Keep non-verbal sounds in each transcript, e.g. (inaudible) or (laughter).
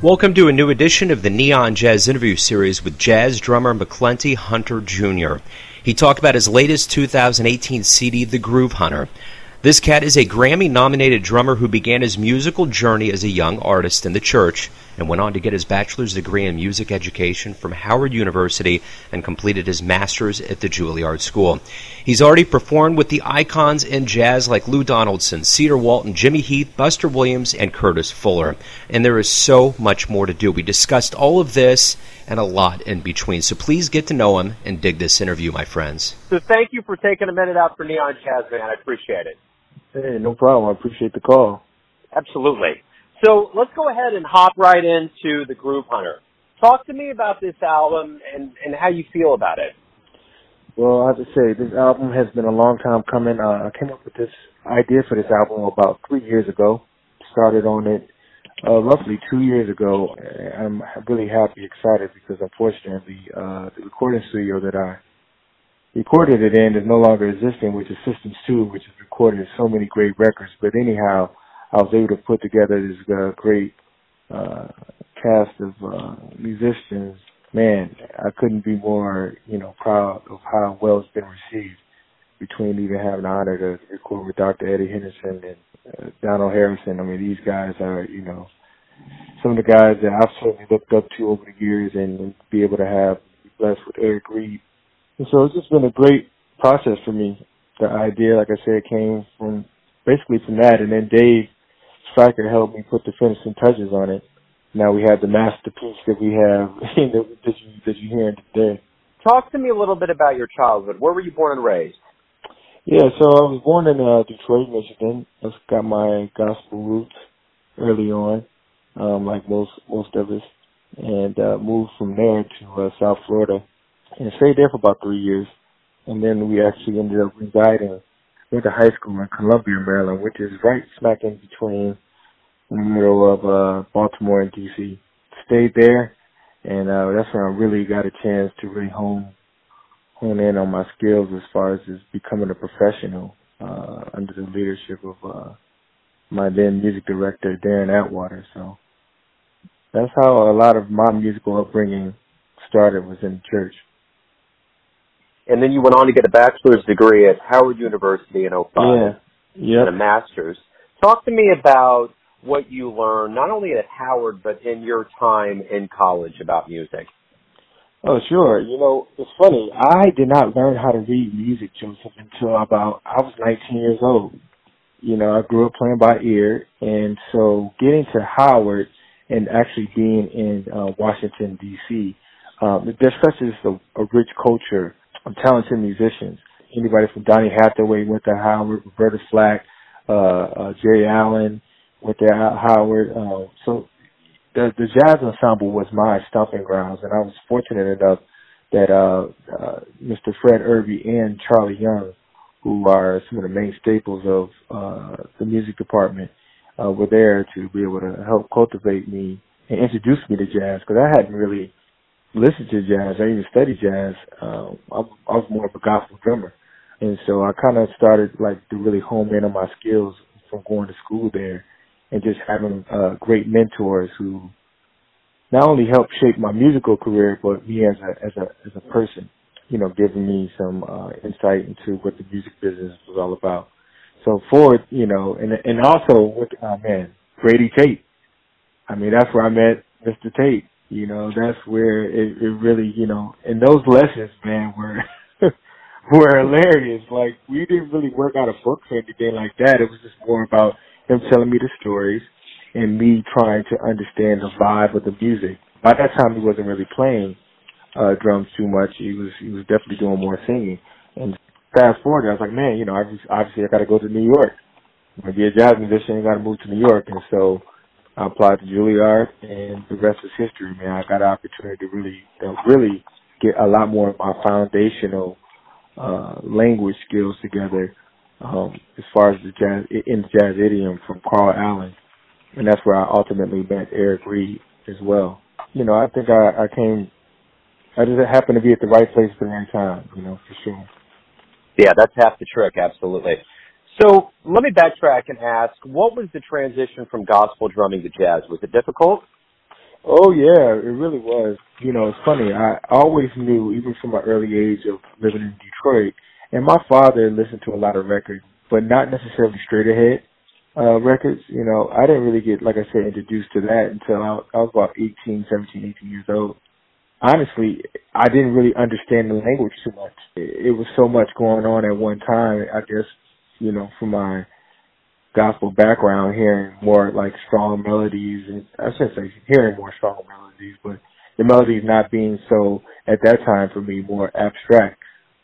Welcome to a new edition of the Neon Jazz interview series with jazz drummer McClenty Hunter Jr. He talked about his latest 2018 CD, The Groove Hunter. This cat is a Grammy nominated drummer who began his musical journey as a young artist in the church and went on to get his bachelor's degree in music education from Howard University and completed his master's at the Juilliard School. He's already performed with the icons in jazz like Lou Donaldson, Cedar Walton, Jimmy Heath, Buster Williams, and Curtis Fuller. And there is so much more to do. We discussed all of this and a lot in between. So please get to know him and dig this interview, my friends. So thank you for taking a minute out for Neon Jazz, man. I appreciate it. Hey, no problem. I appreciate the call. Absolutely. So let's go ahead and hop right into the Groove Hunter. Talk to me about this album and, and how you feel about it. Well, I have to say, this album has been a long time coming. Uh, I came up with this idea for this album about three years ago. Started on it uh, roughly two years ago. I'm really happy, excited because unfortunately, uh, the recording studio that I recorded it in is no longer existing, which is Systems 2, which has recorded so many great records. But anyhow, I was able to put together this uh, great uh, cast of uh, musicians. Man, I couldn't be more, you know, proud of how well it's been received. Between even having the honor to record with Dr. Eddie Henderson and uh, Donald Harrison, I mean, these guys are, you know, some of the guys that I've certainly looked up to over the years, and, be able to have blessed with Eric Reed and so it's just been a great process for me. The idea, like I said, came from basically from that, and then Dave Stryker helped me put the finishing touches on it. Now we have the masterpiece that we have (laughs) that you that you hearing today. Talk to me a little bit about your childhood. Where were you born and raised? Yeah, so I was born in uh, Detroit, Michigan. I've got my gospel roots early on, um, like most most of us, and uh, moved from there to uh, South Florida and stayed there for about three years. And then we actually ended up residing, went to high school in Columbia, Maryland, which is right smack in between in the middle of uh Baltimore and DC. Stayed there and uh that's when I really got a chance to really hone hone in on my skills as far as just becoming a professional, uh, under the leadership of uh my then music director, Darren Atwater. So that's how a lot of my musical upbringing started was in church and then you went on to get a bachelor's degree at Howard University in 05 yeah. yep. and a master's. Talk to me about what you learned, not only at Howard, but in your time in college about music. Oh, sure. You know, it's funny. I did not learn how to read music, Joseph, until about, I was 19 years old. You know, I grew up playing by ear, and so getting to Howard and actually being in uh, Washington, D.C., um, there's such a, a rich culture of talented musicians. Anybody from Donny Hathaway went to Howard, Roberta Flack, uh, uh, Geri Allen went to Howard. Uh, so the the jazz ensemble was my stomping grounds, and I was fortunate enough that uh, uh, Mr. Fred Irby and Charlie Young, who are some of the main staples of uh, the music department, uh, were there to be able to help cultivate me and introduce me to jazz because I hadn't really listened to jazz. I even studied jazz. Um, I, I was more of a gospel drummer, and so I kind of started like to really hone in on my skills from going to school there, and just having uh, great mentors who not only helped shape my musical career, but me as a as a as a person. You know, giving me some uh, insight into what the music business was all about. So forth, you know, and and also with uh, man Grady Tate. I mean, that's where I met Mr. Tate you know, that's where it, it really, you know, and those lessons, man, were (laughs) were hilarious. Like we didn't really work out a book or anything like that. It was just more about him telling me the stories and me trying to understand the vibe of the music. By that time, he wasn't really playing uh drums too much. He was he was definitely doing more singing. And fast forward, I was like, man, you know, obviously I got to go to New York. I'm gonna be a jazz musician. Got to move to New York, and so I applied to Juilliard, and the rest is history, man. I got an opportunity to really, to really get a lot more of my foundational uh, language skills together um, as far as the jazz in the jazz idiom from Carl Allen, and that's where I ultimately met Eric Reed as well. You know, I think I, I came. I just happened to be at the right place at the right time. You know, for sure. Yeah, that's half the trick. Absolutely. So let me backtrack and ask, what was the transition from gospel drumming to jazz? Was it difficult? Oh yeah, it really was. You know, it's funny. I always knew, even from my early age of living in Detroit, and my father listened to a lot of records, but not necessarily straight ahead uh records. You know, I didn't really get, like I said, introduced to that until I, I was about 18, 17, 18 years old. Honestly, I didn't really understand the language too much. It, it was so much going on at one time. I guess, you know, from my gospel background, hearing more like strong melodies, and I shouldn't say hearing more strong melodies, but the melodies not being so at that time for me more abstract.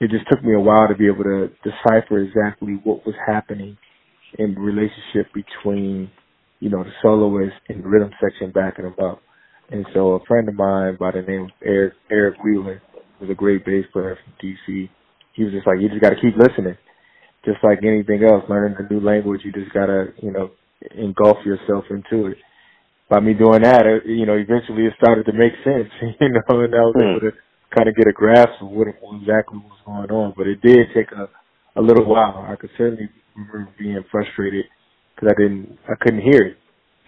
It just took me a while to be able to decipher exactly what was happening in the relationship between, you know, the soloist and the rhythm section backing them up. And so a friend of mine by the name of Eric Eric Wheeler was a great bass player from DC. He was just like, you just got to keep listening just like anything else, learning a new language, you just gotta, you know, engulf yourself into it. By me doing that, it, you know, eventually it started to make sense, (laughs) you know, and I was hmm. able to kind of get a grasp of what exactly was going on. But it did take a a little while. I could certainly remember being frustrated because I didn't, I couldn't hear it.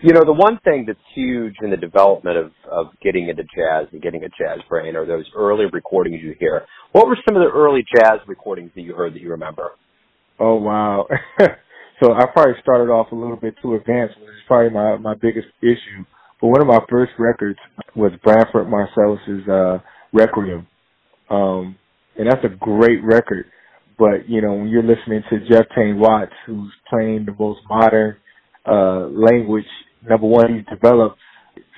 You know, the one thing that's huge in the development of, of getting into jazz and getting a jazz brain are those early recordings you hear. What were some of the early jazz recordings that you heard that you remember? Oh wow. (laughs) so I probably started off a little bit too advanced, which is probably my my biggest issue. But one of my first records was Branford Marsalis's uh Requiem. Um and that's a great record. But, you know, when you're listening to Jeff Tain Watts, who's playing the most modern uh language, number one he's developed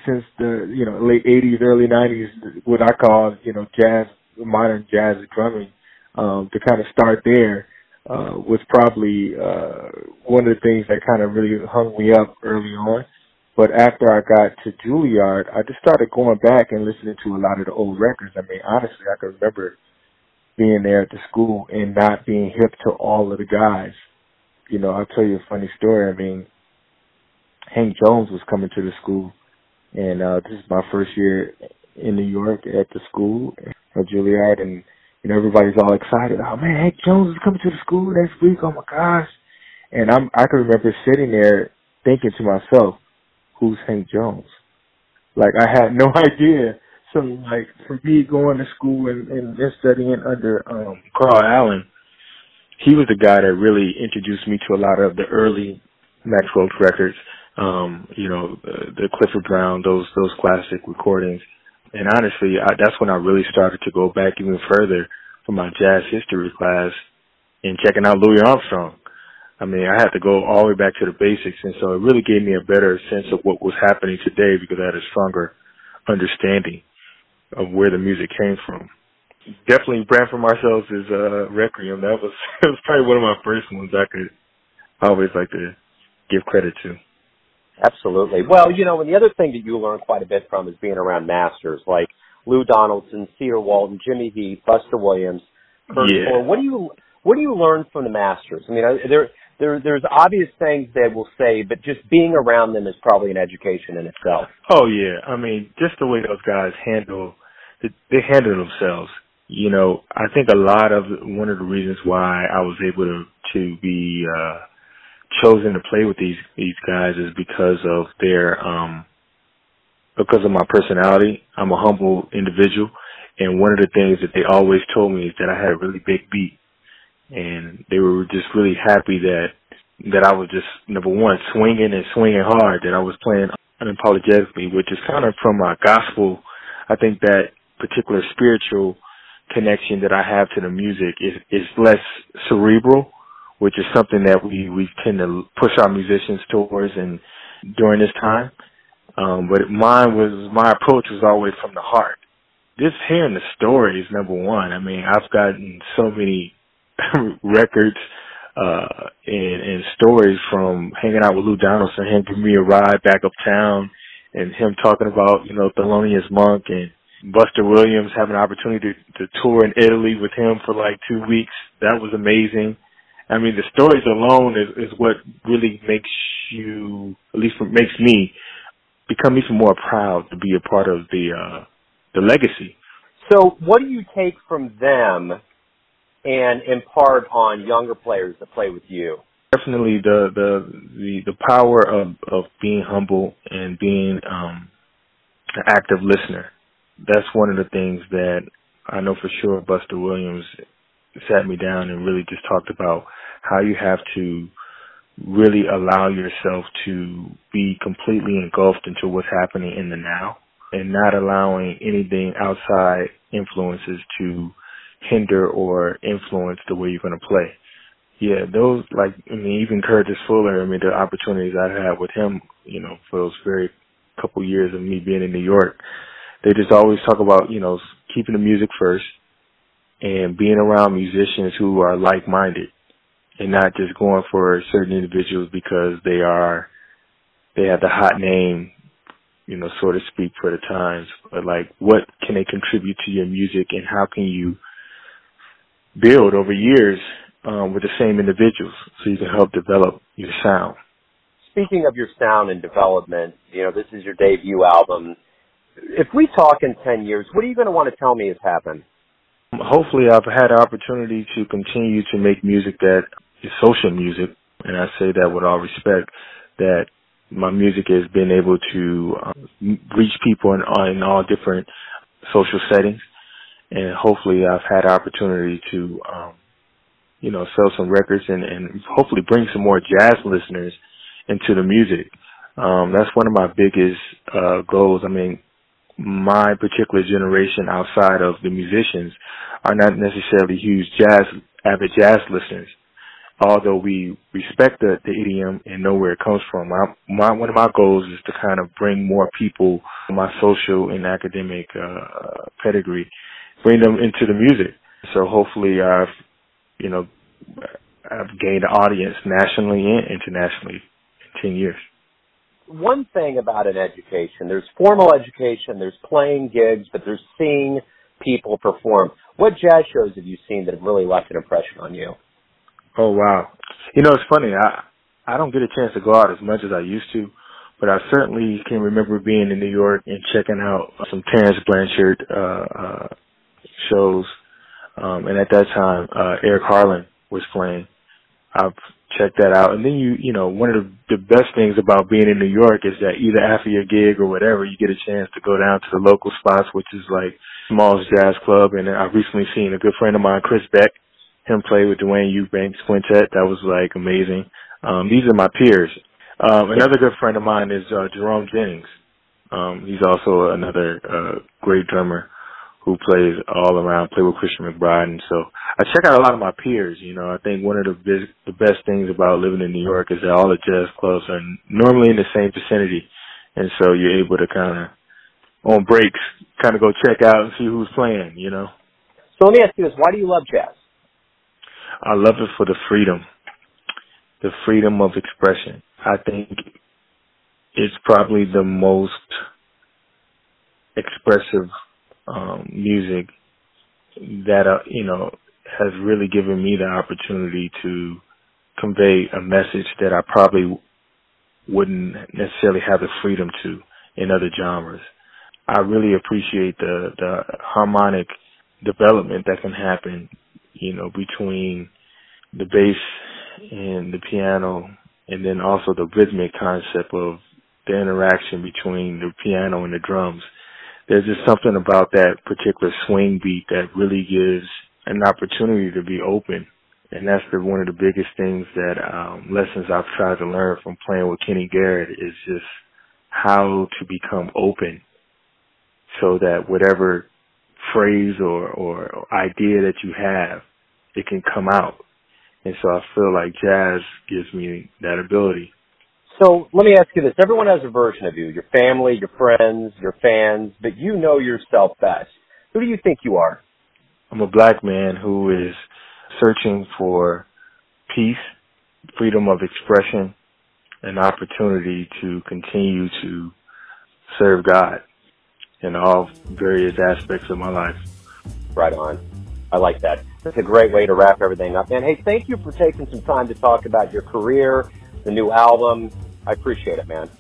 since the, you know, late eighties, early nineties, what I call, you know, jazz modern jazz drumming, um, to kind of start there uh, was probably uh, one of the things that kind of really hung me up early on. But after I got to Juilliard, I just started going back and listening to a lot of the old records. I mean, honestly, I can remember being there at the school and not being hip to all of the guys. You know, I'll tell you a funny story. I mean, Hank Jones was coming to the school, and uh, this is my first year in New York at the school at Juilliard, and you know, everybody's all excited. Oh man, Hank Jones is coming to the school next week. Oh my gosh. And I'm, I can remember sitting there thinking to myself, who's Hank Jones? Like I had no (laughs) idea. So like for me going to school and, and, and studying under, um, Carl Allen, he was the guy that really introduced me to a lot of the early Max records. Um, you know, the, the Clifford Brown, those, those classic recordings. And honestly, I, that's when I really started to go back even further for my jazz history class and checking out Louis Armstrong. I mean, I had to go all the way back to the basics, and so it really gave me a better sense of what was happening today because I had a stronger understanding of where the music came from. Definitely, Branford Marsalis's uh, Requiem. That was (laughs) that was probably one of my first ones I could always like to give credit to. Absolutely. Well, you know, and the other thing that you learn quite a bit from is being around masters like Lou Donaldson, Cedar Walton, Jimmy Heath, Buster Williams, Kurt yeah. What do you what do you learn from the masters? I mean, there there there's obvious things they will say, but just being around them is probably an education in itself. Oh yeah, I mean, just the way those guys handle they handle themselves. You know, I think a lot of one of the reasons why I was able to to be uh chosen to play with these these guys is because of their um because of my personality. I'm a humble individual, and one of the things that they always told me is that I had a really big beat, and they were just really happy that that I was just number one swinging and swinging hard, that I was playing unapologetically, which is kind of from my gospel. I think that particular spiritual connection that I have to the music is is less cerebral which is something that we we tend to push our musicians towards and during this time. Um, but mine was my approach was always from the heart. Just hearing the stories, number one. I mean, I've gotten so many (coughs) records uh and, and stories from hanging out with Lou Donaldson, him giving me a ride back uptown, and him talking about you know Thelonious Monk and Buster Williams having an opportunity to, to tour in Italy with him for like two weeks. That was amazing. I mean, the stories alone is, is what really makes you, at least makes me, become even more proud to be a part of the uh, the legacy. So, what do you take from them and impart on younger players that play with you? Definitely the the the, the power of of being humble and being um, an active listener. That's one of the things that I know for sure Buster Williams sat me down and really just talked about how you have to really allow yourself to be completely engulfed into what's happening in the now and not allowing anything outside influences to hinder or influence the way you're going to play. Yeah, those like I mean even Curtis Fuller, I mean the opportunities I had with him, you know, for those very couple years of me being in New York, they just always talk about, you know, keeping the music first and being around musicians who are like minded and not just going for certain individuals because they are they have the hot name, you know, so to speak, for the times. But like, what can they contribute to your music, and how can you build over years um, with the same individuals so you can help develop your sound? Speaking of your sound and development, you know, this is your debut album. If we talk in 10 years, what are you going to want to tell me has happened? Hopefully, I've had the opportunity to continue to make music that is social music, and I say that with all respect, that my music has been able to um, reach people in, in all different social settings, and hopefully I've had opportunity to, um, you know, sell some records and, and hopefully bring some more jazz listeners into the music. Um, that's one of my biggest uh, goals. I mean, my particular generation outside of the musicians are not necessarily huge jazz avid jazz listeners although we respect the, the idiom and know where it comes from, my, my, one of my goals is to kind of bring more people, my social and academic uh, pedigree, bring them into the music. So hopefully I've, you know, I've gained an audience nationally and internationally in 10 years. One thing about an education, there's formal education, there's playing gigs, but there's seeing people perform. What jazz shows have you seen that have really left an impression on you? Oh wow. You know, it's funny. I I don't get a chance to go out as much as I used to, but I certainly can remember being in New York and checking out some Terence Blanchard uh, uh shows. Um and at that time uh Eric Harland was playing. I've checked that out. And then you you know, one of the, the best things about being in New York is that either after your gig or whatever, you get a chance to go down to the local spots, which is like Smalls Jazz Club and I've recently seen a good friend of mine, Chris Beck him play with Duane Eubanks Quintet. That was like amazing. Um, these are my peers. Um, another good friend of mine is uh, Jerome Jennings. Um, he's also another uh, great drummer who plays all around, play with Christian McBride, and so I check out a lot of my peers. You know, I think one of the big, the best things about living in New York is that all the jazz clubs are normally in the same vicinity, and so you're able to kind of on breaks, kind of go check out and see who's playing. You know. So let me ask you this: Why do you love jazz? I love it for the freedom, the freedom of expression. I think it's probably the most expressive um, music that uh, you know has really given me the opportunity to convey a message that I probably wouldn't necessarily have the freedom to in other genres. I really appreciate the the harmonic development that can happen you know, between the bass and the piano, and then also the rhythmic concept of the interaction between the piano and the drums. There's just something about that particular swing beat that really gives an opportunity to be open. And that's the, one of the biggest things that um, lessons I've tried to learn from playing with Kenny Garrett is just how to become open so that whatever phrase or, or idea that you have it can come out. And so I feel like jazz gives me that ability. So let me ask you this. Everyone has a version of you, your family, your friends, your fans, but you know yourself best. Who do you think you are? I'm a black man who is searching for peace, freedom of expression, and opportunity to continue to serve God in all various aspects of my life. Right on. I like that. That's a great way to wrap everything up. And hey, thank you for taking some time to talk about your career, the new album. I appreciate it, man.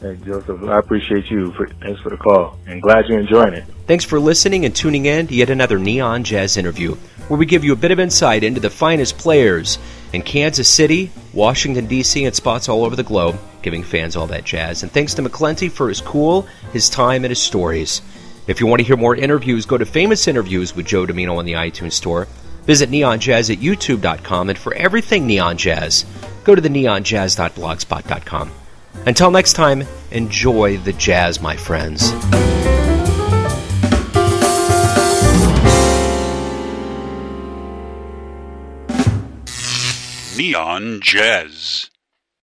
Hey, Joseph, I appreciate you. For, thanks for the call, and glad you're enjoying it. Thanks for listening and tuning in to yet another Neon Jazz interview, where we give you a bit of insight into the finest players in Kansas City, Washington, D.C., and spots all over the globe, giving fans all that jazz. And thanks to McClenty for his cool, his time, and his stories. If you want to hear more interviews, go to Famous Interviews with Joe Dimino on the iTunes Store. Visit neonjazz at youtube.com, and for everything Neon Jazz, go to the neonjazz.blogspot.com. Until next time, enjoy the jazz, my friends. Neon Jazz.